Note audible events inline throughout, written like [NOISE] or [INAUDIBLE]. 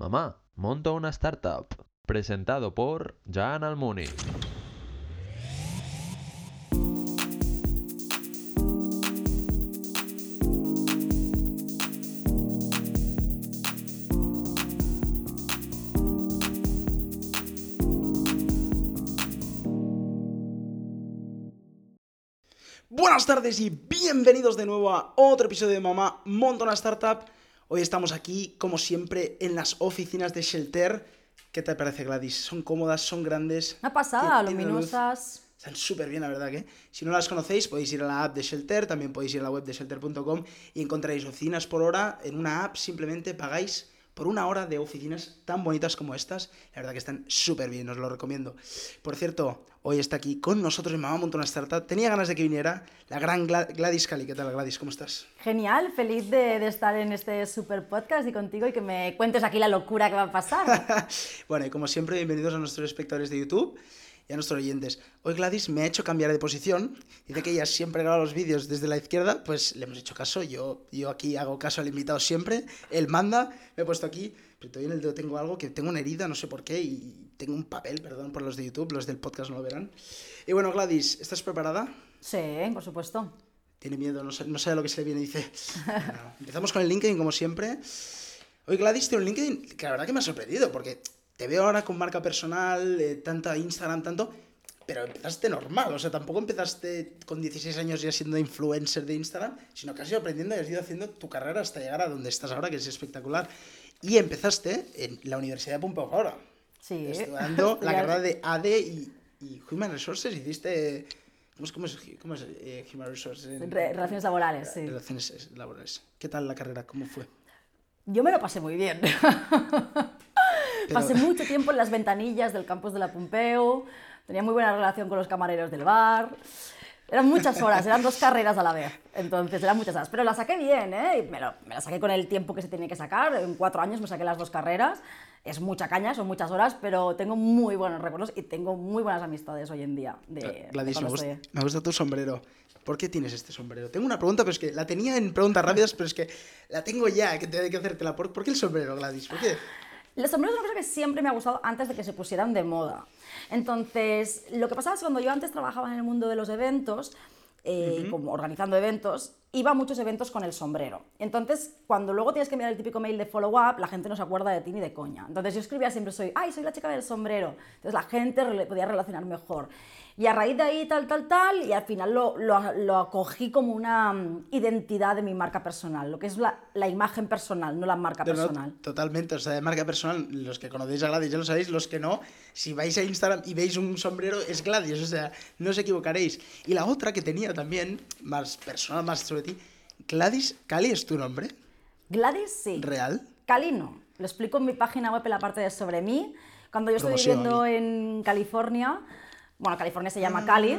Mamá, monto una startup. Presentado por Jan Almuni. Buenas tardes y bienvenidos de nuevo a otro episodio de Mamá Monta una Startup. Hoy estamos aquí, como siempre, en las oficinas de Shelter. ¿Qué te parece, Gladys? Son cómodas, son grandes. Una pasada, luminosas. Están súper bien, la verdad que. Si no las conocéis, podéis ir a la app de Shelter, también podéis ir a la web de shelter.com y encontraréis oficinas por hora. En una app simplemente pagáis por una hora de oficinas tan bonitas como estas. La verdad que están súper bien, os lo recomiendo. Por cierto, hoy está aquí con nosotros en Mamá Monta una Startup. Tenía ganas de que viniera la gran Gla- Gladys Cali. ¿Qué tal, Gladys? ¿Cómo estás? Genial, feliz de, de estar en este super podcast y contigo y que me cuentes aquí la locura que va a pasar. [LAUGHS] bueno, y como siempre, bienvenidos a nuestros espectadores de YouTube y a nuestros oyentes. Hoy Gladys me ha hecho cambiar de posición. Dice que ella siempre graba los vídeos desde la izquierda, pues le hemos hecho caso. Yo, yo aquí hago caso al invitado siempre. Él manda, me he puesto aquí, pero todavía en el dedo tengo algo, que tengo una herida, no sé por qué, y tengo un papel, perdón por los de YouTube, los del podcast no lo verán. Y bueno, Gladys, ¿estás preparada? Sí, por supuesto. Tiene miedo, no, sa- no sabe lo que se le viene, dice. Bueno, empezamos con el LinkedIn, como siempre. Hoy Gladys tiene un LinkedIn que la verdad que me ha sorprendido, porque te veo ahora con marca personal, eh, tanta Instagram, tanto, pero empezaste normal, o sea, tampoco empezaste con 16 años ya siendo influencer de Instagram, sino que has ido aprendiendo y has ido haciendo tu carrera hasta llegar a donde estás ahora, que es espectacular. Y empezaste en la Universidad de Pompeu Fabra, Sí. estudiando [LAUGHS] la carrera de AD y, y Human Resources, hiciste... ¿Cómo es, cómo es, cómo es, eh, Human Resources? en- Re- relaciones laborales, sí. Relaciones laborales. ¿Qué tal la carrera? ¿Cómo fue? Yo me lo pasé muy bien. [LAUGHS] Pasé mucho tiempo en las ventanillas del campus de la Pompeu, tenía muy buena relación con los camareros del bar. Eran muchas horas, eran dos carreras a la vez, entonces eran muchas horas. Pero la saqué bien, ¿eh? Y Me, lo- me la saqué con el tiempo que se tenía que sacar, en cuatro años me saqué las dos carreras. Es mucha caña, son muchas horas, pero tengo muy buenos recuerdos y tengo muy buenas amistades hoy en día. De, de Gladys, me cuando gusta, estudié. me gusta tu sombrero. ¿Por qué tienes este sombrero? Tengo una pregunta, pero es que la tenía en preguntas rápidas, pero es que la tengo ya, que tengo que hacértela. ¿Por, por qué el sombrero, Gladys? ¿Por qué? Los sombreros es una cosa que siempre me ha gustado antes de que se pusieran de moda. Entonces, lo que pasaba es que cuando yo antes trabajaba en el mundo de los eventos, eh, como organizando eventos, iba a muchos eventos con el sombrero. Entonces, cuando luego tienes que enviar el típico mail de follow-up, la gente no se acuerda de ti ni de coña. Entonces, yo escribía siempre, soy, ay, soy la chica del sombrero. Entonces, la gente podía relacionar mejor. Y a raíz de ahí, tal, tal, tal, y al final lo, lo, lo acogí como una mm, identidad de mi marca personal, lo que es la, la imagen personal, no la marca No, no, personal. totalmente, o sea, de marca personal, los que conocéis a Gladys ya lo sabéis, los que no, si vais a Instagram y veis un sombrero, es Gladys, o sea, no os equivocaréis. Y la otra que tenía también, más personal, más sobre ti, Gladys Cali es tu nombre, Gladys, sí. real. Cali no. Lo explico en mi página web en la parte de sobre mí. Cuando yo estoy viviendo en California, bueno, California se llama Cali,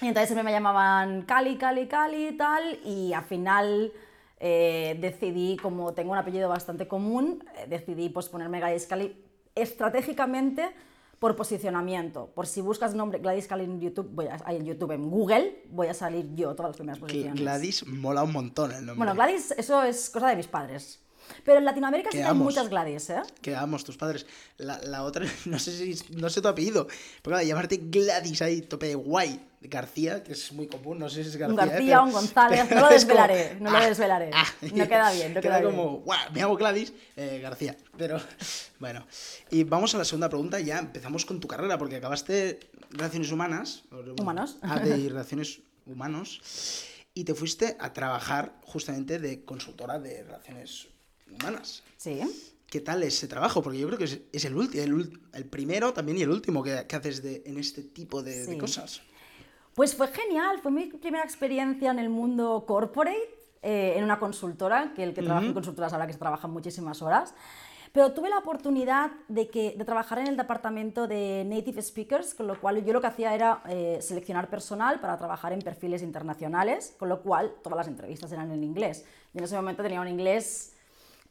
y entonces siempre me llamaban Cali, Cali, Cali y tal, y al final eh, decidí, como tengo un apellido bastante común, eh, decidí pues, ponerme Gladys Cali estratégicamente por posicionamiento. Por si buscas nombre Gladys Cali en YouTube, voy a, ahí en YouTube, en Google, voy a salir yo todas las primeras posiciones. Gladys mola un montón el nombre. Bueno, Gladys, eso es cosa de mis padres. Pero en Latinoamérica sí hay muchas Gladys, ¿eh? que amos tus padres. La, la otra, [LAUGHS] no sé si no sé tu apellido, pero claro, llamarte Gladys ahí, tope guay, García, que es muy común, no sé si es García. Un ¿eh? García, pero- un González, [LAUGHS] no lo como, desvelaré, no lo ah, desvelaré. ah, No [LAUGHS] queda bien, no queda bien. como, guau, me hago Gladys, eh, García. Pero bueno, y vamos a la segunda pregunta, ya empezamos con tu carrera, porque acabaste Relaciones Humanas. Humanos. AD y Relaciones Humanos, y te fuiste a trabajar justamente de consultora de Relaciones Humanas. Sí. ¿Qué tal ese trabajo? Porque yo creo que es, es el, el, el primero también y el último que, que haces de, en este tipo de, de Sí. cosas. Pues fue genial, fue mi primera experiencia en el mundo corporate, eh, en una consultora, que el que trabaja en consultoras sabrá que se trabajan muchísimas horas. Pero tuve la oportunidad de, que, de trabajar en el departamento de Native Speakers, con lo cual yo lo que hacía era eh, seleccionar personal para trabajar en perfiles internacionales, con lo cual todas las entrevistas eran en inglés. Yo en ese momento tenía un inglés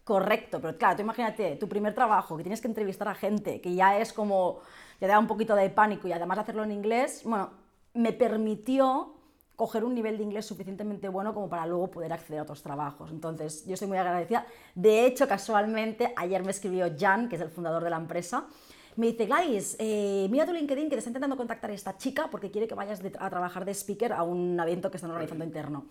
correcto, pero claro, tú imagínate, tu primer trabajo, que tienes que entrevistar a gente, que ya es como, ya te da un poquito de pánico y además de hacerlo en inglés, bueno, me permitió coger un nivel de inglés suficientemente bueno como para luego poder acceder a otros trabajos. Entonces, yo estoy muy agradecida. De hecho, casualmente, ayer me escribió Jan, que es el fundador de la empresa, me dice, Gladys, eh, mira tu LinkedIn que te está intentando contactar esta chica porque quiere que vayas de- a trabajar de speaker a un evento que están organizando interno.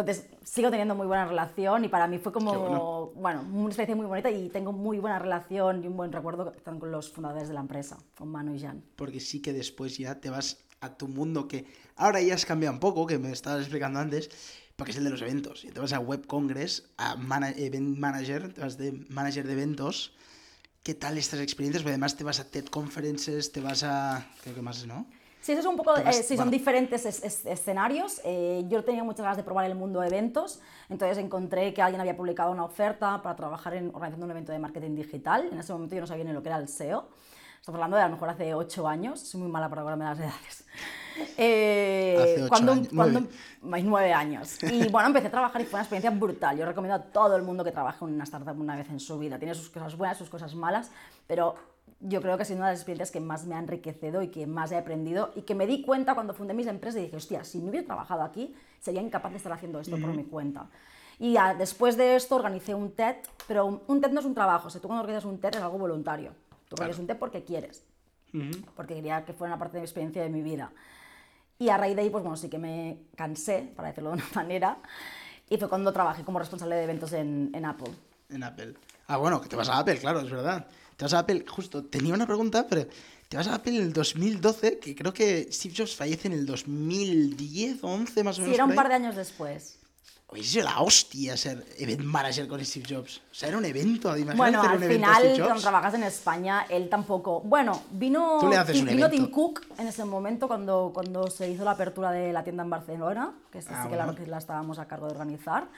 Entonces, sigo teniendo muy buena relación y para mí fue como, bueno. bueno. una experiencia muy bonita y tengo muy buena relación y un buen recuerdo con los fundadores de la empresa, con Manu y Jan. Porque sí que después ya te vas a tu mundo que ahora ya has cambiado un poco, que me estabas explicando antes, porque es el de los eventos. Y te vas a Web Congress, a mana- Event Manager, te vas de manager de eventos. ¿Qué tal estas experiencias? Porque además te vas a TED Conferences, te vas a... Creo que más, ¿no? Sí, eso es un poco, eh, sí, son diferentes es- es- escenarios. Eh, yo tenía muchas ganas de probar el mundo de eventos, entonces encontré que alguien había publicado una oferta para trabajar en organizando un evento de marketing digital. En ese momento yo no sabía ni lo que era el SEO. Estamos hablando de a lo mejor hace ocho años, soy muy mala para acordarme las edades. [LAUGHS] Eh, Hace ocho cuando, años, cuando- nueve años. [LAUGHS] Y bueno, empecé a trabajar y fue una experiencia brutal. Yo recomiendo a todo el mundo que trabaje en una startup una vez en su vida. Tiene sus cosas buenas, sus cosas malas, pero yo creo que ha sido una de las experiencias que más me ha enriquecido y que más he aprendido y que me di cuenta cuando fundé mis empresas y dije, hostia, si no hubiera trabajado aquí, sería incapaz de estar haciendo esto por mi cuenta. Y ah, después de esto organicé un TED, pero un, un TED no es un trabajo, o sea, tú cuando organizas un TED es algo voluntario. Tú organizas un TED porque quieres, porque quería que fuera una parte de mi experiencia de mi vida. Y a raíz de ahí, pues bueno, sí que me cansé, para decirlo de una [LAUGHS] manera, y fue cuando trabajé como responsable de eventos en, en Apple. En Apple. Ah, bueno, que te vas a Apple, claro, es verdad. Te vas a Apple, justo, tenía una pregunta, pero te vas a Apple en el 2012, que creo que Steve Jobs fallece en el 2010 o 11 más o menos. Sí, era un par de años después. Hubiese sido la hostia ser event manager con Steve Jobs. O sea, era un evento, imagínate Bueno, hacer al un final, cuando trabajas en España, él tampoco. Bueno, vino, Tú le haces un vino. Tim Cook en ese momento cuando, cuando se hizo la apertura de la tienda en Barcelona, que esta Ah, sí que la, bueno. que la estábamos a cargo de organizar.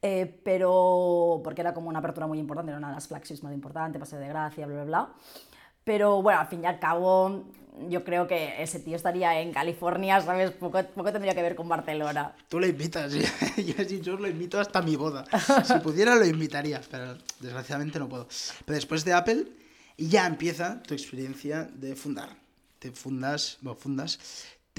Eh, pero porque era como una apertura muy importante, era una de las flagships más importantes, Paseo de Gracia, bla, bla, bla. Pero bueno, al fin y al cabo, yo creo que ese tío estaría en California, ¿sabes? Poco, poco tendría que ver con Barcelona. Tú lo invitas, [LAUGHS] yo Jobs lo invito hasta mi boda. [LAUGHS] Si pudiera lo invitaría, pero desgraciadamente no puedo. Pero después de Apple, ya empieza tu experiencia de fundar. Te fundas, bueno, fundas.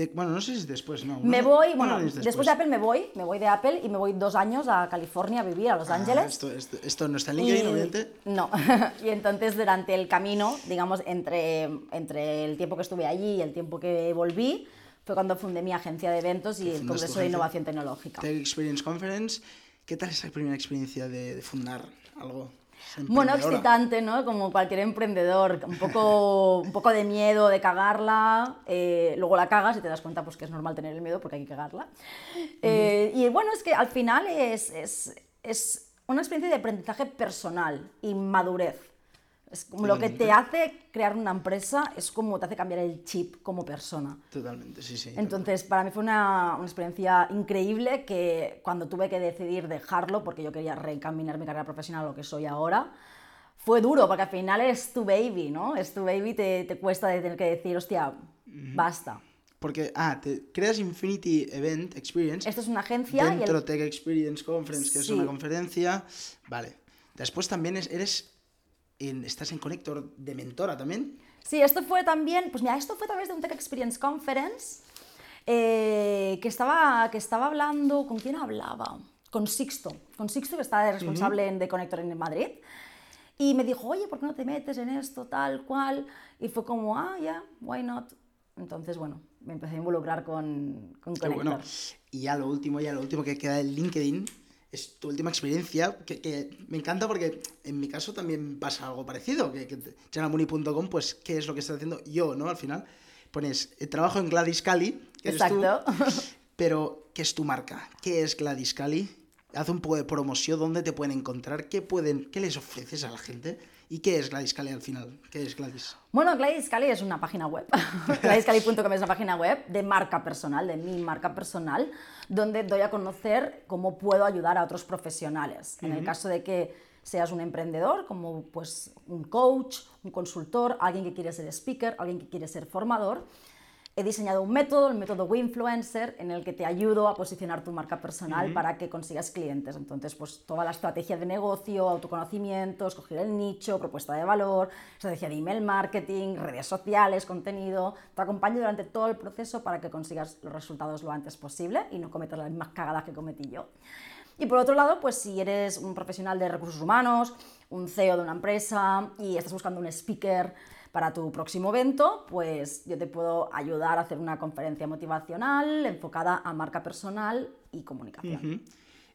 Bueno, no sé si es después, no. Me voy, no, bueno, no es después de Apple me voy, me voy de Apple y me voy dos años a California a vivir, a Los Ah, Ángeles. esto, esto, esto no está en LinkedIn, obviamente. No, [LAUGHS] y entonces durante el camino, digamos, entre, entre el tiempo que estuve allí y el tiempo que volví, fue cuando fundé mi agencia de eventos y el Congreso de. Innovación Tecnológica. Tech Experience Conference. ¿Qué tal esa primera experiencia de, de fundar algo? Bueno, excitante, ¿no? Como cualquier emprendedor, un poco, [LAUGHS] un poco de miedo de cagarla, eh, luego la cagas y te das cuenta pues, que es normal tener el miedo porque hay que cagarla. Eh, y bueno, es que al final es, es, es una experiencia de aprendizaje personal y madurez. Es como lo que te hace crear una empresa, es como te hace cambiar el chip como persona. Totalmente, sí, sí. Entonces, para mí fue una, una experiencia increíble que cuando tuve que decidir dejarlo, porque yo quería reencaminar mi carrera profesional a lo que soy ahora, fue duro, porque al final es tu baby, ¿no? Es tu baby, te, te cuesta de tener que decir, hostia, basta. Porque, ah, te creas Infinity Event Experience. Esto es una agencia y el- Dentro Tech Experience Conference, que es Sí. una conferencia. Vale. Después también es- eres. En- estás en Connector de mentora también. Sí, esto fue también, pues mira, esto fue a través de un Tech Experience Conference eh, que, estaba, que estaba hablando, ¿con quién hablaba? Con Sixto, con Sixto que está de responsable en de Connector en Madrid. Y me dijo, oye, ¿por qué no te metes en esto, tal, cual? Y fue como, ah, ya, why not? Entonces, bueno, me empecé a involucrar con, con Connector. bueno. Y ya lo último, ya lo último que queda en LinkedIn es tu última experiencia, que, que me encanta porque en mi caso también pasa algo parecido, que, que chanamuni.com, pues, ¿qué es lo que estoy haciendo yo, no? Al final pones, eh, trabajo en Gladys Cali, que eres tú, Exacto. [LAUGHS] pero ¿qué es tu marca? ¿Qué es Gladys Cali? Haz un poco de promoción, ¿dónde te pueden encontrar? ¿Qué, pueden, qué les ofreces a la gente? ¿Y qué es Gladys Cali al final? ¿Qué es Gladys? Bueno, Gladys Cali es una página web. [LAUGHS] GladysCali.com es una página web de marca personal, de mi marca personal, donde doy a conocer cómo puedo ayudar a otros profesionales. En el caso de que seas un emprendedor, como pues un coach, un consultor, alguien que quiere ser speaker, alguien que quiere ser formador, he diseñado un método, el método WeInfluencer, en el que te ayudo a posicionar tu marca personal para que consigas clientes. Entonces, pues toda la estrategia de negocio, autoconocimiento, escoger el nicho, propuesta de valor, estrategia de email marketing, redes sociales, contenido. Te acompaño durante todo el proceso para que consigas los resultados lo antes posible y no cometas las mismas cagadas que cometí yo. Y por otro lado, pues si eres un profesional de recursos humanos, un CEO de una empresa y estás buscando un speaker para tu próximo evento, pues yo te puedo ayudar a hacer una conferencia motivacional enfocada a marca personal y comunicación.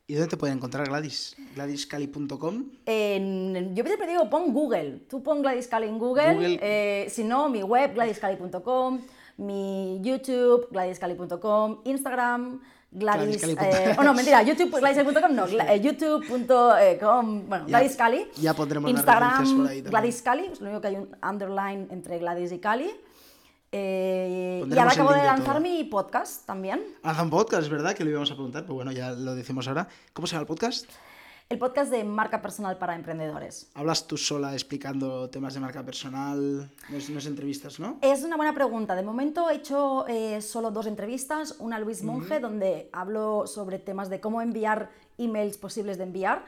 ¿Y dónde te pueden encontrar Gladys? GladysCali.com. yo siempre digo, pon Google. Tú pon Gladys en Google. Eh, si no, mi web, GladysCali.com, mi YouTube, GladysCali.com, Instagram, Gladys, eh, oh no, mentira, YouTube, GladysCali.com, no, eh, YouTube.com, bueno, Gladys Cali. Ya pondremos Instagram, por ahí Gladys Cali, es lo único que hay un underline entre Gladys y Cali. Eh, y ahora acabo de lanzar mi podcast también. Lanza un podcast, ¿verdad? Que lo íbamos a preguntar, pero bueno, ya lo decimos ahora. ¿Cómo se llama el podcast? El podcast de marca personal para emprendedores. ¿Hablas tú sola explicando temas de marca personal? No es, entrevistas, ¿no? Es una buena pregunta. De momento he hecho eh, solo dos entrevistas, una a Luis Monge, donde hablo sobre temas de cómo enviar emails posibles de enviar,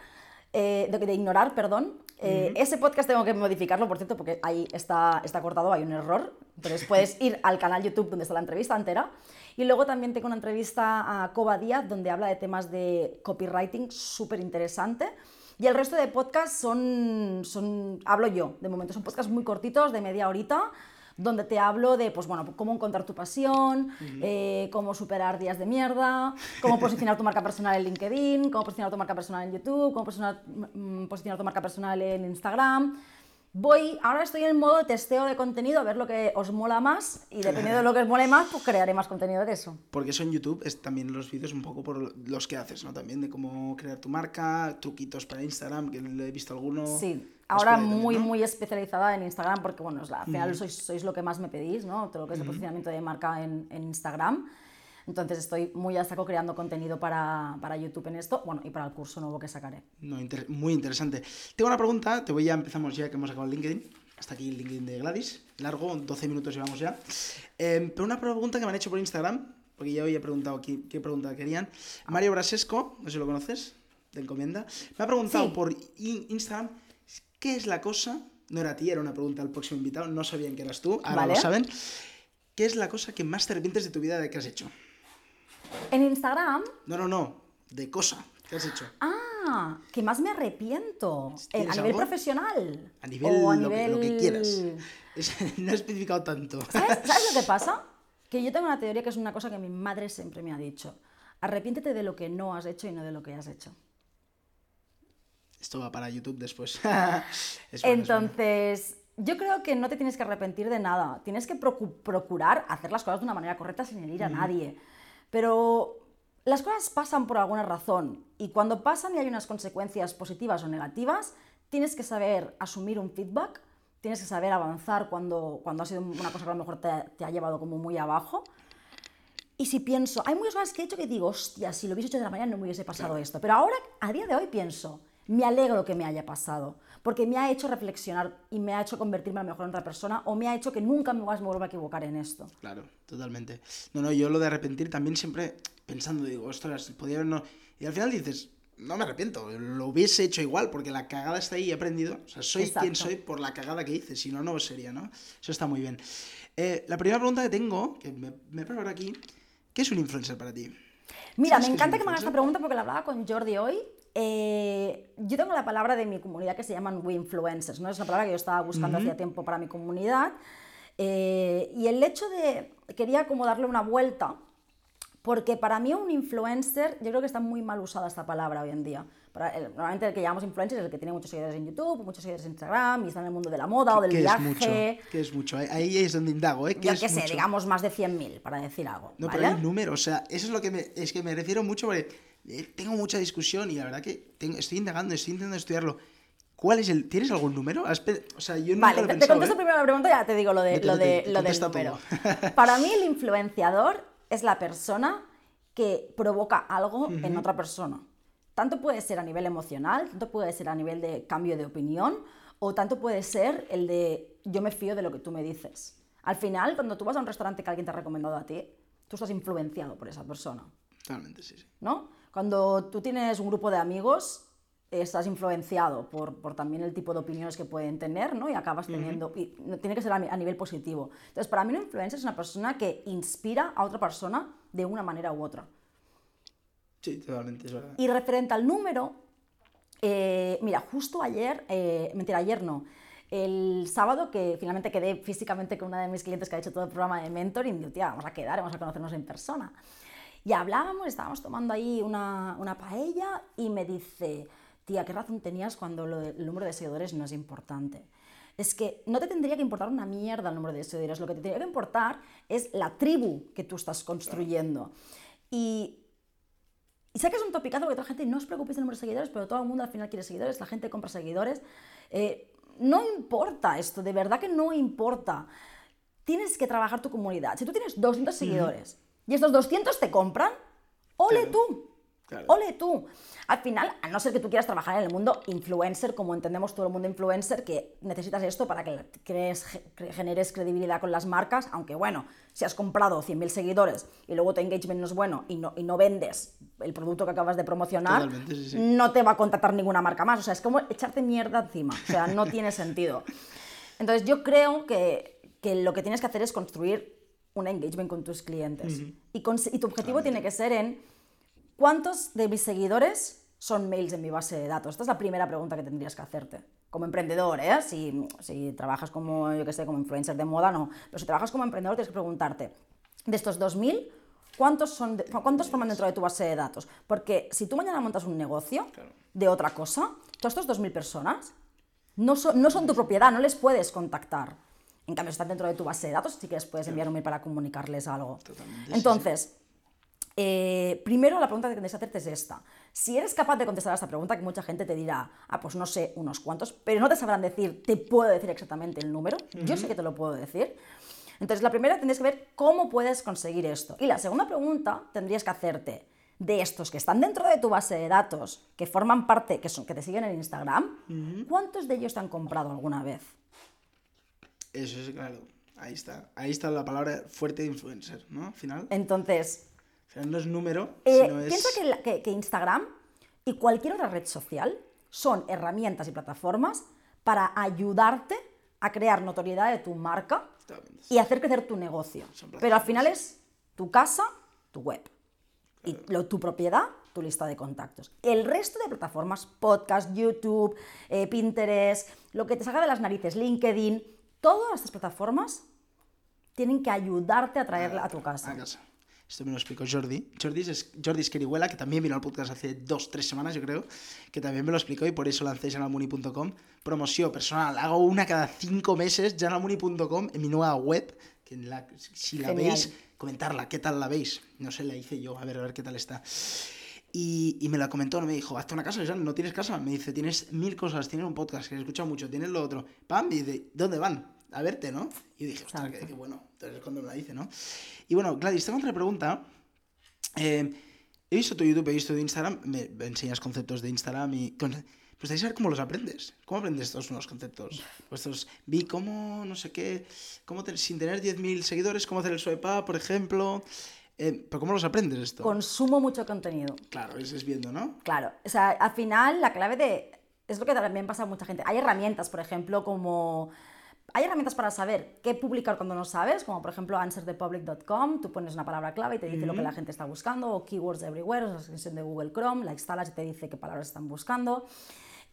eh, de, ignorar, perdón. Eh, ese podcast tengo que modificarlo, por cierto, porque ahí está, está cortado, hay un error. Entonces puedes ir al canal YouTube donde está la entrevista entera. Y luego también tengo una entrevista a Coba Díaz donde habla de temas de copywriting súper interesante. Y el resto de podcasts son, son, hablo yo, de momento son podcasts muy cortitos, de media horita, donde te hablo de, pues bueno, cómo encontrar tu pasión, eh, cómo superar días de mierda, cómo posicionar tu marca personal en LinkedIn, cómo posicionar tu marca personal en YouTube, cómo posicionar, mm, posicionar tu marca personal en Instagram. Voy, ahora estoy en modo testeo de contenido, a ver lo que os mola más y dependiendo de lo que os mole más, pues crearé más contenido de eso. Porque eso en YouTube es también los vídeos un poco por los que haces, ¿no? También de cómo crear tu marca, truquitos para Instagram, que le he visto alguno. Sí, ahora muy, muy especializada en Instagram porque, bueno, al final sois, sois, lo que más me pedís, ¿no? Todo lo que es el posicionamiento de marca en, en Instagram. Entonces estoy muy a saco creando contenido para, para, YouTube en esto, bueno, y para el curso nuevo que sacaré. No, muy interesante. Tengo una pregunta, te voy a empezamos ya que hemos acabado el LinkedIn. Hasta aquí el LinkedIn de Gladys. Largo, 12 minutos llevamos ya. Em, pero una pregunta que me han hecho por Instagram, porque ya hoy he preguntado qué, qué pregunta querían. Mario Brasesco, no sé si lo conoces, de encomienda, me ha preguntado por Instagram qué es la cosa, no era a ti, era una pregunta al próximo invitado, no sabían que eras tú, ahora lo saben. ¿Qué es la cosa que más te arrepientes de tu vida de que has hecho? ¿En Instagram? No, no, no. De cosa. ¿Qué has hecho? Ah, que más me arrepiento. Eh, ¿A nivel profesional? A nivel, o a lo, nivel... Que, quieras. [LAUGHS] no he especificado tanto. ¿Sabes, [LAUGHS] ¿Sabes lo que pasa? Que yo tengo una teoría que es una cosa que mi madre siempre me ha dicho. Arrepiéntete de lo que no has hecho y no de lo que has hecho. Esto va para YouTube después. [LAUGHS] Entonces, yo creo que no te tienes que arrepentir de nada. Tienes que procurar hacer las cosas de una manera correcta sin herir a nadie. Pero las cosas pasan por alguna razón y cuando pasan y hay unas consecuencias positivas o negativas, tienes que saber asumir un feedback, tienes que saber avanzar cuando, cuando ha sido una cosa que a lo mejor te, ha llevado como muy abajo. Y si pienso, hay muchas cosas que he hecho que digo, hostia, si lo hubiese hecho de la mañana no me hubiese pasado esto. Pero ahora, a día de hoy, pienso, me alegro que me haya pasado, porque me ha hecho reflexionar y me ha hecho convertirme a lo mejor en otra persona o me ha hecho que nunca me vuelva a equivocar en esto. Claro, totalmente. No, no, yo lo de arrepentir también siempre pensando, digo, ostras, podía haber no... Y al final dices, no me arrepiento, lo hubiese hecho igual, porque la cagada está ahí y he aprendido. O sea, soy quien soy por la cagada que hice, si no, no sería, ¿no? Eso está muy bien. Eh, la primera pregunta que tengo, que me, me ahora aquí, ¿qué es un influencer para ti? Mira, me encanta que me hagas esta pregunta porque la hablaba con Jordi hoy eh, yo tengo la palabra de mi comunidad que se llaman influencers, ¿no? Es una palabra que yo estaba buscando hacía tiempo para mi comunidad. Eh, y el hecho de, quería como darle una vuelta, porque para mí un influencer, yo creo que está muy mal usada esta palabra hoy en día. normalmente el que llamamos influencer es el que tiene muchos seguidores en YouTube, muchos seguidores en Instagram y está en el mundo de la moda o del viaje. Es mucho, que es mucho, ahí es donde indago, ¿eh? ¿Qué yo qué sé, digamos más de 100.000, para decir algo. No, pero hay número, o sea, eso es lo que me, es que me refiero mucho porque tengo mucha discusión y la verdad que estoy indagando, estoy intentando estudiarlo. ¿Cuál es el, ¿Tienes algún número? O sea, yo vale, te, contesto ¿eh? primero la pregunta y ya te digo lo, de, lo, de, lo del número. [LAUGHS] Para mí el influenciador es la persona que provoca algo en otra persona. Tanto puede ser a nivel emocional, tanto puede ser a nivel de cambio de opinión, o tanto puede ser el de yo me fío de lo que tú me dices. Al final, cuando tú vas a un restaurante que alguien te ha recomendado a ti, tú estás influenciado por esa persona, Totalmente, sí, sí. ¿no? Cuando tú tienes un grupo de amigos, estás influenciado por, por también el tipo de opiniones que pueden tener, ¿no? Y acabas teniendo, y no- tiene que ser a, a nivel positivo. Entonces, para mí un influencer es una persona que inspira a otra persona de una manera u otra. Sí, totalmente, es verdad. Y referente al número, eh, mira, justo ayer, eh, mentira, ayer no, el sábado que finalmente quedé físicamente con una de mis clientes que ha hecho todo el programa de mentoring, digo, tía, vamos a quedar, vamos a conocernos en persona. Y hablábamos, estábamos tomando ahí una, una paella y me dice, tía, ¿qué razón tenías cuando lo de- el número de seguidores no es importante? Es que no te tendría que importar una mierda el número de seguidores, lo que te tendría que importar es la tribu que tú estás construyendo. Y y sé que es un topicazo porque toda la gente, no os preocupéis del número de seguidores, pero todo el mundo al final quiere seguidores, la gente compra seguidores. Eh, no importa esto, de verdad que no importa. Tienes que trabajar tu comunidad. Si tú tienes 200 seguidores y estos 200 te compran, ole Claro. tú. Claro. Ole tú. Al final, a no ser que tú quieras trabajar en el mundo influencer, como entendemos todo el mundo influencer, que necesitas esto para que crees- ge- generes credibilidad con las marcas, aunque bueno, si has comprado 100.000 seguidores y luego tu engagement no es bueno y no, y no vendes el producto que acabas de promocionar, Totalmente, sí, sí. no te va a contactar ninguna marca más. O sea, es como echarte mierda encima. O sea, no tiene sentido. [LAUGHS] Entonces, yo creo que, que lo que tienes que hacer es construir un engagement con tus clientes. y, cons- y tu objetivo tiene que ser en ¿cuántos de mis seguidores son mails en mi base de datos? Esta es la primera pregunta que tendrías que hacerte. Como emprendedor, ¿eh? Si, si trabajas como, yo que sé, como influencer de moda, no. Pero si trabajas como emprendedor, tienes que preguntarte, de estos 2.000, ¿cuántos, son de- ¿cuántos forman dentro de tu base de datos? Porque si tú mañana montas un negocio de otra cosa, todas estas 2.000 personas no son, no son tu propiedad, no les puedes contactar. En cambio, están dentro de tu base de datos, sí que les puedes enviar un mail para comunicarles algo. Totalmente, sí, Entonces, eh, primero la pregunta que tendrías que hacerte es esta. Si eres capaz de contestar a esta pregunta, que mucha gente te dirá, ah, pues no sé, unos cuantos, pero no te sabrán decir, te puedo decir exactamente el número, yo sé que te lo puedo decir. Entonces, la primera tendrías que ver cómo puedes conseguir esto. Y la segunda pregunta tendrías que hacerte, de estos que están dentro de tu base de datos, que forman parte, que, son, que te siguen en Instagram, ¿cuántos de ellos te han comprado alguna vez? Eso es claro. Ahí está. Ahí está la palabra fuerte de influencer, ¿no? Al final, Entonces, al final no es número, Eh, sino es... Piensa que, la- que- que Instagram y cualquier otra red social son herramientas y plataformas para ayudarte a crear notoriedad de tu marca y hacer crecer tu negocio. Pero al final es tu casa, tu web. Y lo- tu propiedad, tu lista de contactos. El resto de plataformas, podcast, YouTube, eh, Pinterest, lo que te salga de las narices, LinkedIn, todas estas plataformas tienen que ayudarte a traerla a tu casa. A casa. Esto me lo explicó Jordi. Jordi es Jordi Esquerihuela, que también vino al podcast hace dos, tres semanas, yo creo, que también me lo explicó y por eso lancé janalmuni.com. Promoción personal. Hago una cada cinco meses, janalmuni.com, en mi nueva web, que en la- si la Genial. veis, comentarla. ¿Qué tal la veis? No sé, la hice yo. A ver, a ver qué tal está. Y, y me la comentó, me dijo, hazte una casa, Jan, no tienes casa. Me dice, tienes mil cosas, tienes un podcast que he escuchado mucho, tienes lo otro. Pam, y dice, ¿dónde van? A verte, ¿no? Y yo dije, ostras, qué, qué bueno. Entonces es cuando me la dice, ¿no? Y bueno, Gladys, tengo otra pregunta. Eh, he visto tu YouTube, he visto tu Instagram, me, me enseñas conceptos de Instagram y... Con, pues gustaría saber cómo los aprendes. ¿Cómo aprendes estos nuevos conceptos? Pues estos, vi cómo, no sé qué, cómo te- sin tener 10.000 seguidores, cómo hacer el swipe up, por ejemplo. Eh, ¿Pero cómo los aprendes esto? Consumo mucho contenido. Claro, es, es viendo, ¿no? Claro, o sea, al final la clave de... Es lo que también pasa a mucha gente. Hay herramientas, por ejemplo, como... Hay herramientas para saber qué publicar cuando no sabes, como por ejemplo answerthepublic.com, tú pones una palabra clave y te dice lo que la gente está buscando, o Keywords Everywhere, o la extensión de Google Chrome, la instalas y te dice qué palabras están buscando.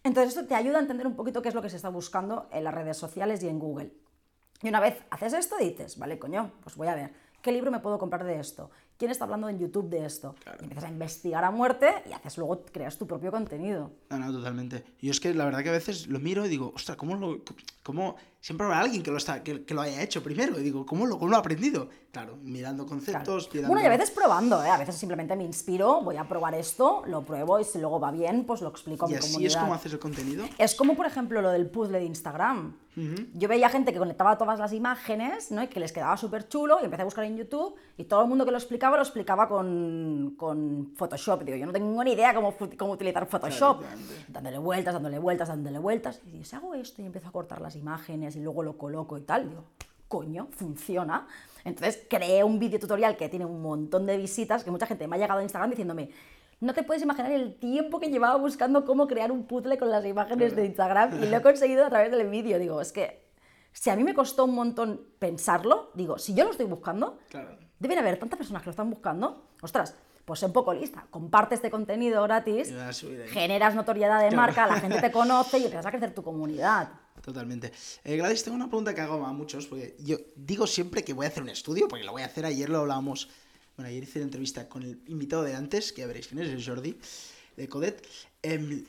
Entonces esto te ayuda a entender un poquito qué es lo que se está buscando en las redes sociales y en Google. Y una vez haces esto, dices, vale, coño, pues voy a ver, ¿qué libro me puedo comprar de esto? ¿Quién está hablando en YouTube de esto? Y empiezas a investigar a muerte y haces luego, creas tu propio contenido. No, no, totalmente. Yo es que la verdad que a veces lo miro y digo, ostras, ¿cómo lo.? Cómo... Siempre habrá alguien que lo, está, que, que lo haya hecho primero. Y digo, ¿cómo lo, cómo lo ha aprendido? Claro, mirando Claro. conceptos, mirando... Bueno, y a veces probando, ¿eh? a veces simplemente me inspiro, voy a probar esto, lo pruebo y si luego va bien, pues lo explico a mi así comunidad. es como haces el contenido. Es como, por ejemplo, lo del puzzle de Instagram. Yo veía gente que conectaba todas las imágenes ¿no? y que les quedaba súper chulo y empecé a buscar en YouTube y todo el mundo que lo explicaba lo explicaba con, con Photoshop. Digo, yo no tengo ni idea cómo, cómo utilizar Photoshop. dándole vueltas, dándole vueltas, dándole vueltas. Y digo, si hago esto y empiezo a cortar las imágenes y luego lo coloco y tal, digo, coño, funciona. Entonces creé un vídeo tutorial que tiene un montón de visitas, que mucha gente me ha llegado a Instagram diciéndome, no te puedes imaginar el tiempo que llevaba buscando cómo crear un puzzle con las imágenes de Instagram y lo he conseguido a través del vídeo. Digo, es que si a mí me costó un montón pensarlo, digo, si yo lo estoy buscando, Claro. Deben haber tantas personas que lo están buscando. Ostras, pues sé un poco lista. Comparte este contenido gratis, generas notoriedad de Claro. marca, la gente te [LAUGHS] conoce y empiezas a crecer tu comunidad. Totalmente. Eh, Gladys, tengo una pregunta que hago a muchos, porque yo digo siempre que voy a hacer un estudio, porque lo voy a hacer, ayer lo hablábamos, bueno, ayer hice una entrevista con el invitado de antes, que ya veréis quién es, el Jordi, de Codet. Em,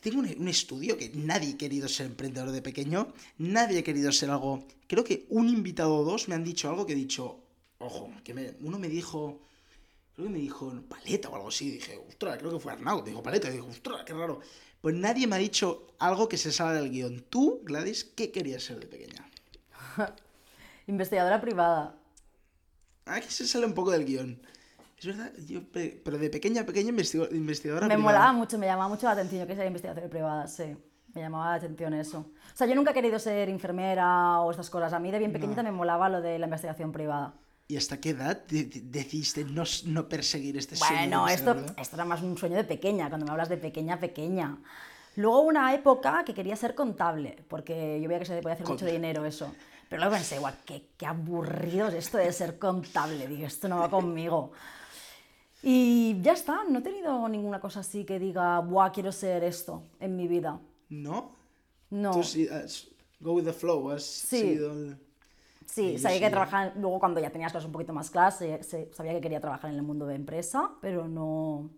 tengo un, un estudio que nadie ha querido ser emprendedor de pequeño, nadie ha querido ser algo, creo que un invitado o dos me han dicho algo que he dicho, ojo, que me- uno me dijo, creo que me dijo paleta o algo así, dije, ostras, creo que fue Arnau, dijo paleta, digo, ostras, qué raro. Pues nadie me ha dicho algo que se salga del guion. Tú, Gladys, ¿qué querías ser de pequeña? [LAUGHS] Investigadora privada. Aquí se sale un poco del guion. Es verdad, yo, pe- pero de pequeña a pequeña investigadora Me privada. molaba mucho, me llamaba mucho la atención. Yo que ser investigadora privada, sí. Me llamaba la atención eso. O sea, yo nunca he querido ser enfermera o estas cosas. A mí de bien pequeñita me molaba lo de la investigación privada. ¿Y hasta qué edad de- de- decidiste no, no perseguir este sueño? de Bueno, esto, esto era más un sueño de pequeña, cuando me hablas de pequeña, pequeña. Luego una época que quería ser contable, porque yo veía que se podía hacer mucho dinero eso. Pero luego pensé, guau, qué, qué aburrido es esto de ser contable. Digo, esto no va conmigo. Y ya está, no he tenido ninguna cosa así que diga, buah, quiero ser esto en mi vida. ¿No? No. Tú sí, has- go with the flow, has Sí. seguido el- Sí, sabía sí. que trabajar, luego cuando ya tenías cosas un poquito más claras, sabía que quería trabajar en el mundo de empresa, pero no...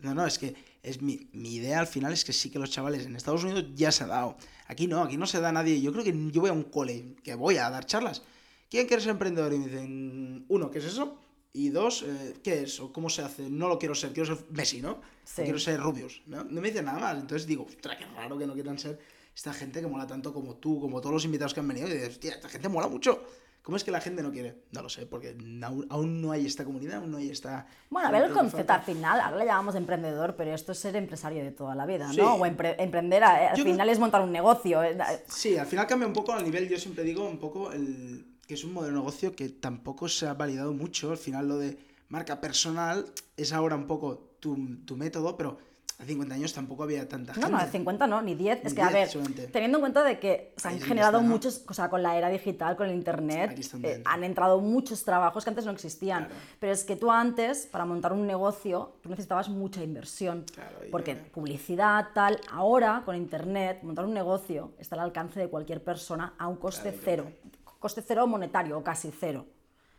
No, no, es que es mi, mi idea al final es que sí que los chavales en Estados Unidos ya se ha dado. Aquí no, aquí no se da a nadie. Yo creo que yo voy a un cole, que voy a dar charlas. ¿Quién quiere ser emprendedor? Y me dicen, uno, ¿qué es eso? Y dos, eh, ¿qué es? ¿O cómo se hace? No lo quiero ser, quiero ser Messi, ¿no? O Sí. quiero ser Rubius, ¿no? No me dicen nada más. Entonces digo, ostras, qué raro que no quieran ser esta gente que mola tanto como tú, como todos los invitados que han venido. Y dices, hostia, esta gente mola mucho. ¿Cómo es que la gente no quiere? No lo sé, porque aún, aún no hay esta comunidad, aún no hay esta... Bueno, a ver el concepto al final, ahora le llamamos emprendedor, pero esto es ser empresario de toda la vida, Sí. ¿no? O empre- emprender, a- al Yo final creo- es montar un negocio. eh, Sí, al final cambia un poco al nivel, yo siempre digo un poco el que es un modelo de negocio que tampoco se ha validado mucho. Al final lo de marca personal es ahora un poco tu, tu método, pero hace 50 años tampoco había tanta No, gente. no, de 50 no, ni 10. Ni Es que, a 10 ver, solamente. teniendo en cuenta de que se han generado está, ¿no? muchos, o sea, con la era digital, con el internet, eh, han entrado muchos trabajos que antes no existían. Claro. Pero es que tú antes, para montar un negocio, tú necesitabas mucha inversión. Claro, porque publicidad, tal, ahora con internet, montar un negocio está al alcance de cualquier persona a un coste Claro, cero. Coste cero monetario o casi cero.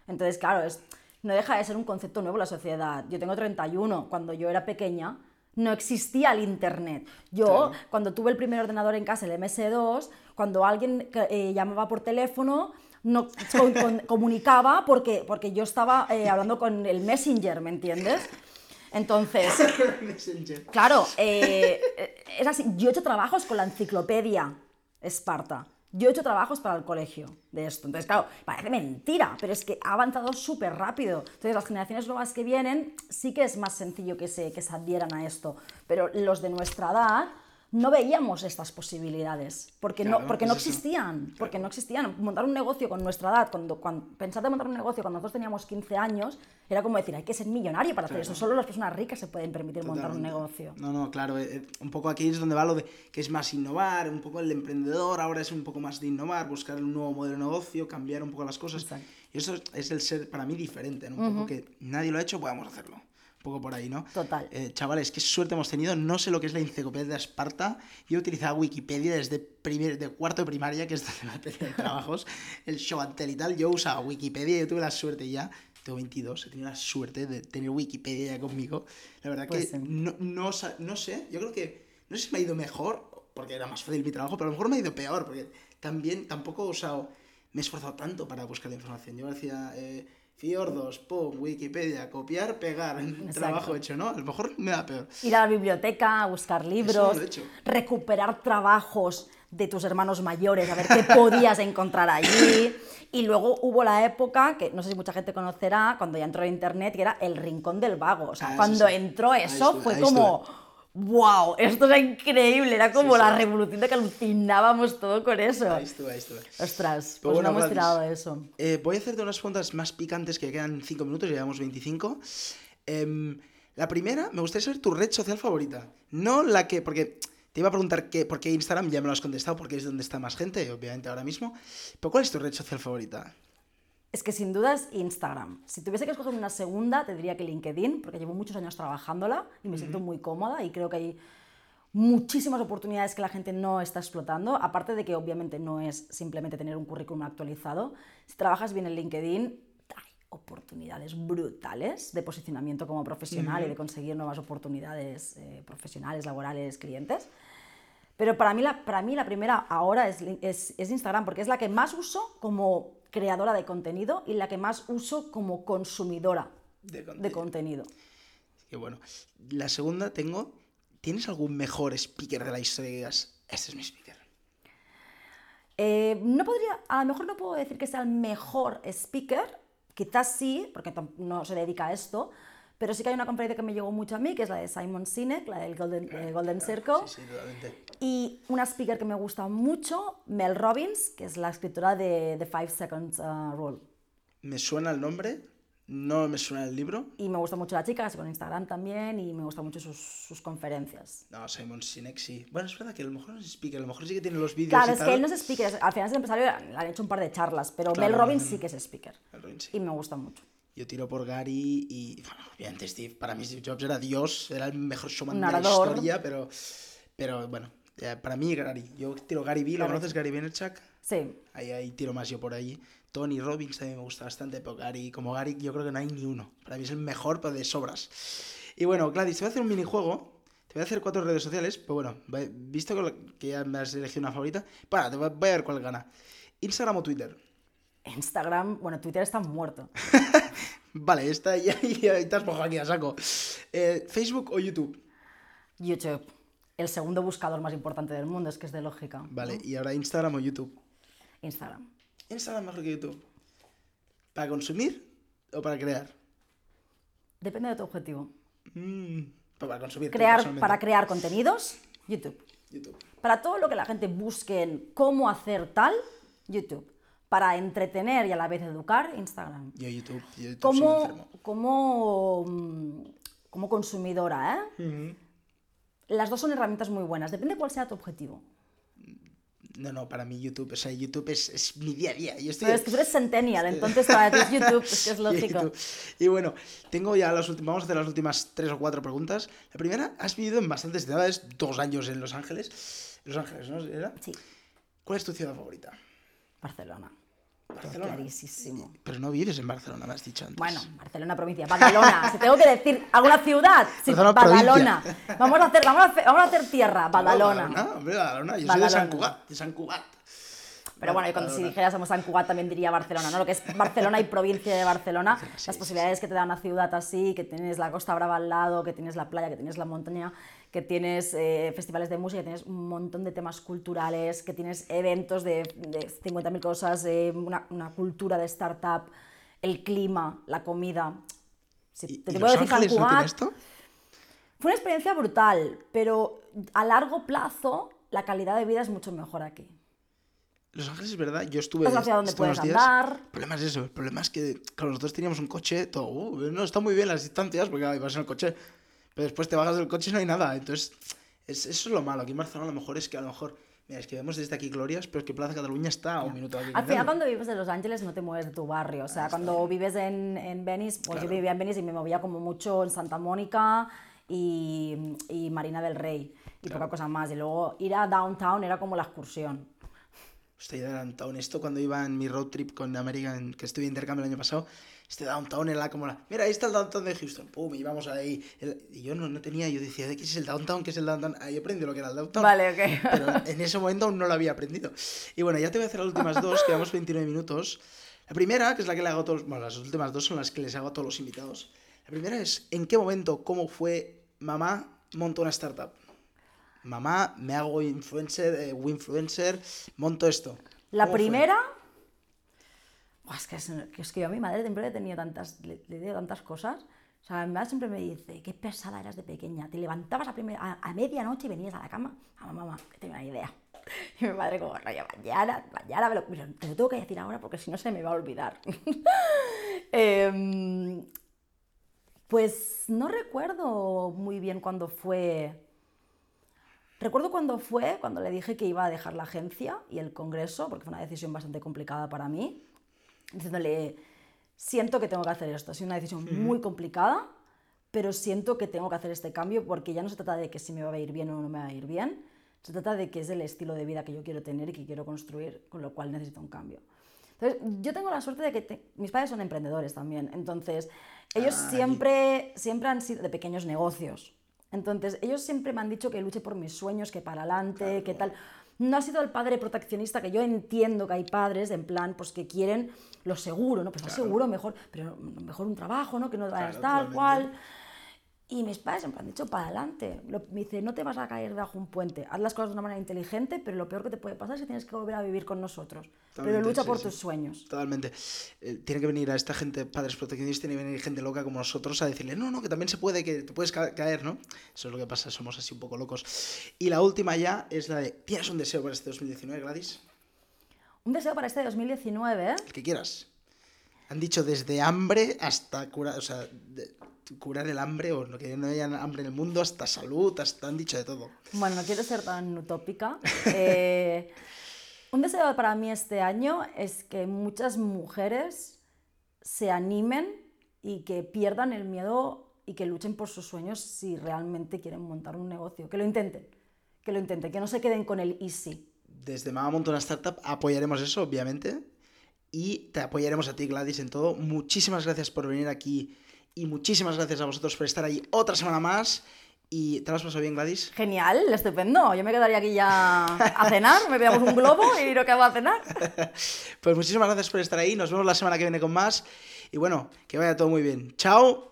Entonces, claro, es, no deja de ser un concepto nuevo la sociedad. Yo tengo 31, cuando yo era pequeña no existía el Internet. Yo, Claro. cuando tuve el primer ordenador en casa, el MS2, cuando alguien eh, llamaba por teléfono, no con- con- [LAUGHS] comunicaba porque, porque yo estaba eh, hablando con el Messenger, ¿me entiendes? Entonces. [LAUGHS] Claro, eh, eh, es así. Yo he hecho trabajos con la enciclopedia Esparta. Yo he hecho trabajos para el colegio de esto. Entonces, claro, parece mentira, pero es que ha avanzado súper rápido. Entonces, las generaciones nuevas que vienen sí que es más sencillo que se, que se adhieran a esto. Pero los de nuestra edad no veíamos estas posibilidades, porque, Claro, no, porque no es existían. Porque no existían. Montar un negocio con nuestra edad, cuando, cuando pensar de montar un negocio cuando nosotros teníamos 15 años, era como decir, hay que ser millonario para hacer eso. Solo las personas ricas se pueden permitir montar un negocio. No, no, claro, eh, eh, un poco aquí es donde va lo de que es más innovar, un poco el emprendedor ahora es un poco más de innovar, buscar un nuevo modelo de negocio, cambiar un poco las cosas. Exacto. Y eso es el ser para mí diferente, ¿no? Un poco que nadie lo ha hecho, podamos hacerlo. Un poco por ahí, ¿no? Total. Eh, chavales, qué suerte hemos tenido. No sé lo que es la enciclopedia de Esparta. Yo utilizaba Wikipedia desde primer, de cuarto de primaria, que es donde materia de trabajos, [LAUGHS] el show antel y tal. Yo usaba Wikipedia yo tuve la suerte ya. Tengo 22, he tenido la suerte de tener Wikipedia ya conmigo. La verdad Pues que sí. no, no, no sé, yo creo que no sé si me ha ido mejor, porque era más fácil mi trabajo, pero a lo mejor me ha ido peor, porque también tampoco he usado, me he esforzado tanto para buscar la información. Yo decía, eh, fiordos, pum, Wikipedia, copiar, pegar, [LAUGHS] trabajo hecho, ¿no? A lo mejor me da peor. Ir a la biblioteca, a buscar libros, lo he hecho. recuperar trabajos de tus hermanos mayores, a ver qué podías encontrar allí. Y luego hubo la época, que no sé si mucha gente conocerá, cuando ya entró el internet, que era el rincón del vago. O sea, Ah, cuando sí. entró eso fue como, ¡Wow! Esto era increíble, era como la revolución de que alucinábamos todo con eso. Ahí estuve, ahí estuve. Ostras, Pero pues bueno, no hemos tirado de eso. Eh, voy a hacerte unas preguntas más picantes que quedan 5 minutos, llevamos 25. Em, la primera, me gustaría saber tu red social favorita. No la que, porque te iba a preguntar qué, por qué Instagram, ya me lo has contestado, porque es donde está más gente, obviamente ahora mismo. Pero ¿cuál es tu red social favorita? Es que sin duda es Instagram. Si tuviese que escoger una segunda, te diría que LinkedIn, porque llevo muchos años trabajándola y me siento muy cómoda y creo que hay muchísimas oportunidades que la gente no está explotando, aparte de que obviamente no es simplemente tener un currículum actualizado. Si trabajas bien en LinkedIn, hay oportunidades brutales de posicionamiento como profesional y de conseguir nuevas oportunidades eh, profesionales, laborales, clientes. Pero para mí la, para mí la primera ahora es, es Instagram, porque es la que más uso como creadora de contenido y la que más uso como consumidora De de contenido. Que bueno. La segunda tengo, ¿tienes algún mejor speaker de la historia que digas, este es mi speaker? Eh, no podría, a lo mejor no puedo decir que sea el mejor speaker, quizás sí, porque no se dedica a esto, pero sí que hay una conferencia que me llegó mucho a mí, que es la de Simon Sinek, la del Golden, eh, Golden Circle, Sí, sí, y una speaker que me gusta mucho, Mel Robbins, que es la escritora de The Five Seconds uh, Rule. Me suena el nombre, no me suena el libro. Y me gusta mucho la chica, en Instagram también, y me gustan mucho sus, sus conferencias. No, Simon Sinek sí. Bueno, es verdad que a lo mejor no es speaker, a lo mejor sí que tiene los vídeos Claro, y es tal. que él no es speaker, al final es empresario, le han hecho un par de charlas, pero Claro, Mel Robbins no, sí que es speaker. Robin sí. Y me gusta mucho. Yo tiro por Gary y, bueno, obviamente Steve, para mí Steve Jobs era Dios, era el mejor showman de la historia, pero, pero bueno, para mí Gary. Yo tiro Gary Vee, ¿lo Correcto. conoces Gary Vaynerchuk? Sí, Ahí, ahí tiro más yo por ahí. Tony Robbins también me gusta bastante, pero Gary, como Gary yo creo que no hay ni uno. Para mí es el mejor, pero de sobras. Y bueno, Gladys, te voy a hacer un minijuego. Te voy a hacer cuatro redes sociales, pero bueno, visto que, ya me has elegido una favorita, para, te a voy a ver cuál gana. Instagram o Twitter. Instagram, bueno, Twitter está muerto. [LAUGHS] Vale, esta [LAUGHS] ya, ya te has mojado aquí a saco. Eh, Facebook o YouTube. YouTube, el segundo buscador más importante del mundo, es que es de lógica. Vale, y ahora Instagram o YouTube. Instagram. Instagram mejor que YouTube. ¿Para consumir o para crear? Depende de tu objetivo. Mm, para consumir. Crear, para crear contenidos, YouTube. YouTube. Para todo lo que la gente busque en cómo hacer tal, YouTube. Para entretener y a la vez educar, Instagram. Yo YouTube. Yo YouTube Como, mm, como consumidora, ¿eh? Las dos son herramientas muy buenas, depende cuál sea tu objetivo. No, no, para mí YouTube, o sea, YouTube es, es mi día a día. Yo estoy... Pero es que tú eres centennial, entonces para ti es YouTube, es que es [LAUGHS] lógico. YouTube. Y bueno, tengo ya las últimas, vamos a hacer las últimas tres o cuatro preguntas. La primera, has vivido en bastantes ciudades, dos años en Los Ángeles. Los Ángeles, ¿no? ¿Era? Sí, ¿Cuál es tu ciudad favorita? Barcelona. Barcelona. Clarísimo. Pero no vives en Barcelona, me has dicho antes. Bueno, Barcelona provincia, Badalona. [LAUGHS] si tengo que decir alguna ciudad, sí, Barcelona Badalona. Vamos a hacer, vamos a hacer, vamos a hacer tierra, Badalona. Badalona, hombre, Badalona. Yo soy de San Badalona. Cugat, de San Cugat. Pero bueno, y cuando si Badalona. dijéramos San Cugat también diría Barcelona, ¿no? Lo que es Barcelona y provincia de Barcelona, Sí, las sí, posibilidades que te da una ciudad así, que tienes la Costa Brava al lado, que tienes la playa, que tienes la montaña, que tienes eh, festivales de música, que tienes un montón de temas culturales, que tienes eventos de, de 50.000 cosas, eh, una, una cultura de startup, el clima, la comida. Sí, ¿Y, te, y puedo Los decir San Ángeles no Cugat. esto? Fue una experiencia brutal, pero a largo plazo la calidad de vida es mucho mejor aquí. Los Ángeles es verdad, yo estuve. Es la ciudad donde puedes días. andar. El problema es eso, el problema es que claro, nosotros teníamos un coche, todo, uh, no, está muy bien las distancias porque ibas en el coche, pero después te bajas del coche y no hay nada, entonces es- eso es lo malo, aquí en Barcelona a lo mejor es que a lo mejor, mira, es que vemos desde aquí glorias, pero es que Plaza Cataluña está a un minuto de aquí. Al final, cuando vives en Los Ángeles, no te mueves de tu barrio. O sea, cuando vives en, en Venice, pues yo vivía en Venice y me movía como mucho en Santa Mónica y, y Marina del Rey y poca cosa más. Y luego ir a downtown era como la excursión. Estoy downtown. Esto cuando iba en mi road trip con América, en- que estuve intercambio el año pasado, este downtown era como la... Mira, ahí está el downtown de Houston. Pum, y íbamos ahí. El- y yo no, no tenía, yo decía, ¿qué es el downtown? ¿Qué es el downtown? Ahí aprendí lo que era el downtown. Vale, ok. Pero [LAUGHS] en ese momento aún no lo había aprendido. Y bueno, ya te voy a hacer las últimas dos, quedamos 29 minutos. La primera, que es la que le hago a todos... Bueno, las últimas dos son las que les hago a todos los invitados. La primera es, ¿en qué momento, cómo fue mamá montó una startup? Mamá, me hago influencer, eh, influencer, monto esto. La primera... Es, que es, que es que yo a mi madre siempre le he tenido tantas, le, le tantas cosas. sea, mi madre siempre me dice, qué pesada eras de pequeña. Te levantabas a, primer- a, a medianoche y venías a la cama. Mamá, mamá, que tengo una idea. [LAUGHS] Y mi madre como, rollo, mañana, mañana me lo, pero te lo tengo que decir ahora porque si no se me va a olvidar. [LAUGHS] Em, pues no recuerdo muy bien cuándo fue. Recuerdo cuándo fue, cuando le dije que iba a dejar la agencia y el congreso, porque fue una decisión bastante complicada para mí, diciéndole, siento que tengo que hacer esto, ha sido una decisión muy complicada, pero siento que tengo que hacer este cambio porque ya no se trata de que si me va a ir bien o no me va a ir bien, se trata de que es el estilo de vida que yo quiero tener y que quiero construir, con lo cual necesito un cambio. Entonces, yo tengo la suerte de que te- mis padres son emprendedores también, entonces ellos siempre, siempre han sido de pequeños negocios. Entonces, ellos siempre me han dicho que luche por mis sueños, que para adelante, que tal. No ha sido el padre proteccionista, que yo entiendo que hay padres, en plan, pues que quieren lo seguro, ¿no? Pues lo seguro, mejor, pero mejor un trabajo, ¿no? Que no vayas Claro, tal, totalmente. cual. Y mis padres siempre han dicho, para adelante. Lo- Me dice, no te vas a caer bajo un puente. Haz las cosas de una manera inteligente, pero lo peor que te puede pasar es que tienes que volver a vivir con nosotros. pero lucha sí, por sí. tus sueños. Totalmente. Eh, tiene que venir a esta gente, padres proteccionistas, tiene que venir gente loca como nosotros a decirle, no, no, que también se puede, que te puedes ca- caer, ¿no? Eso es lo que pasa, somos así un poco locos. Y la última ya es la de, ¿tienes un deseo para este 2019, Gladys? Un deseo para este 2019, ¿eh? El que quieras. Han dicho desde hambre hasta curar, o sea, de- curar el hambre o no que no haya hambre en el mundo, hasta salud, hasta han dicho de todo. Bueno, no quiero ser tan utópica. [LAUGHS] Eh, un deseo para mí este año es que muchas mujeres se animen y que pierdan el miedo y que luchen por sus sueños si realmente quieren montar un negocio. Que lo intenten, que lo intenten, que no se queden con el easy. Desde Mama Monta una Startup apoyaremos eso, obviamente. Y te apoyaremos a ti, Gladys, en todo. Muchísimas gracias por venir aquí. Y muchísimas gracias a vosotros por estar ahí otra semana más. Y te lo has pasado bien, Gladys. Genial, estupendo. Yo me quedaría aquí ya a cenar, me pegamos un globo y lo que hago a cenar. [LAUGHS] Pues muchísimas gracias por estar ahí. Nos vemos la semana que viene con más. Y bueno, que vaya todo muy bien. Chao.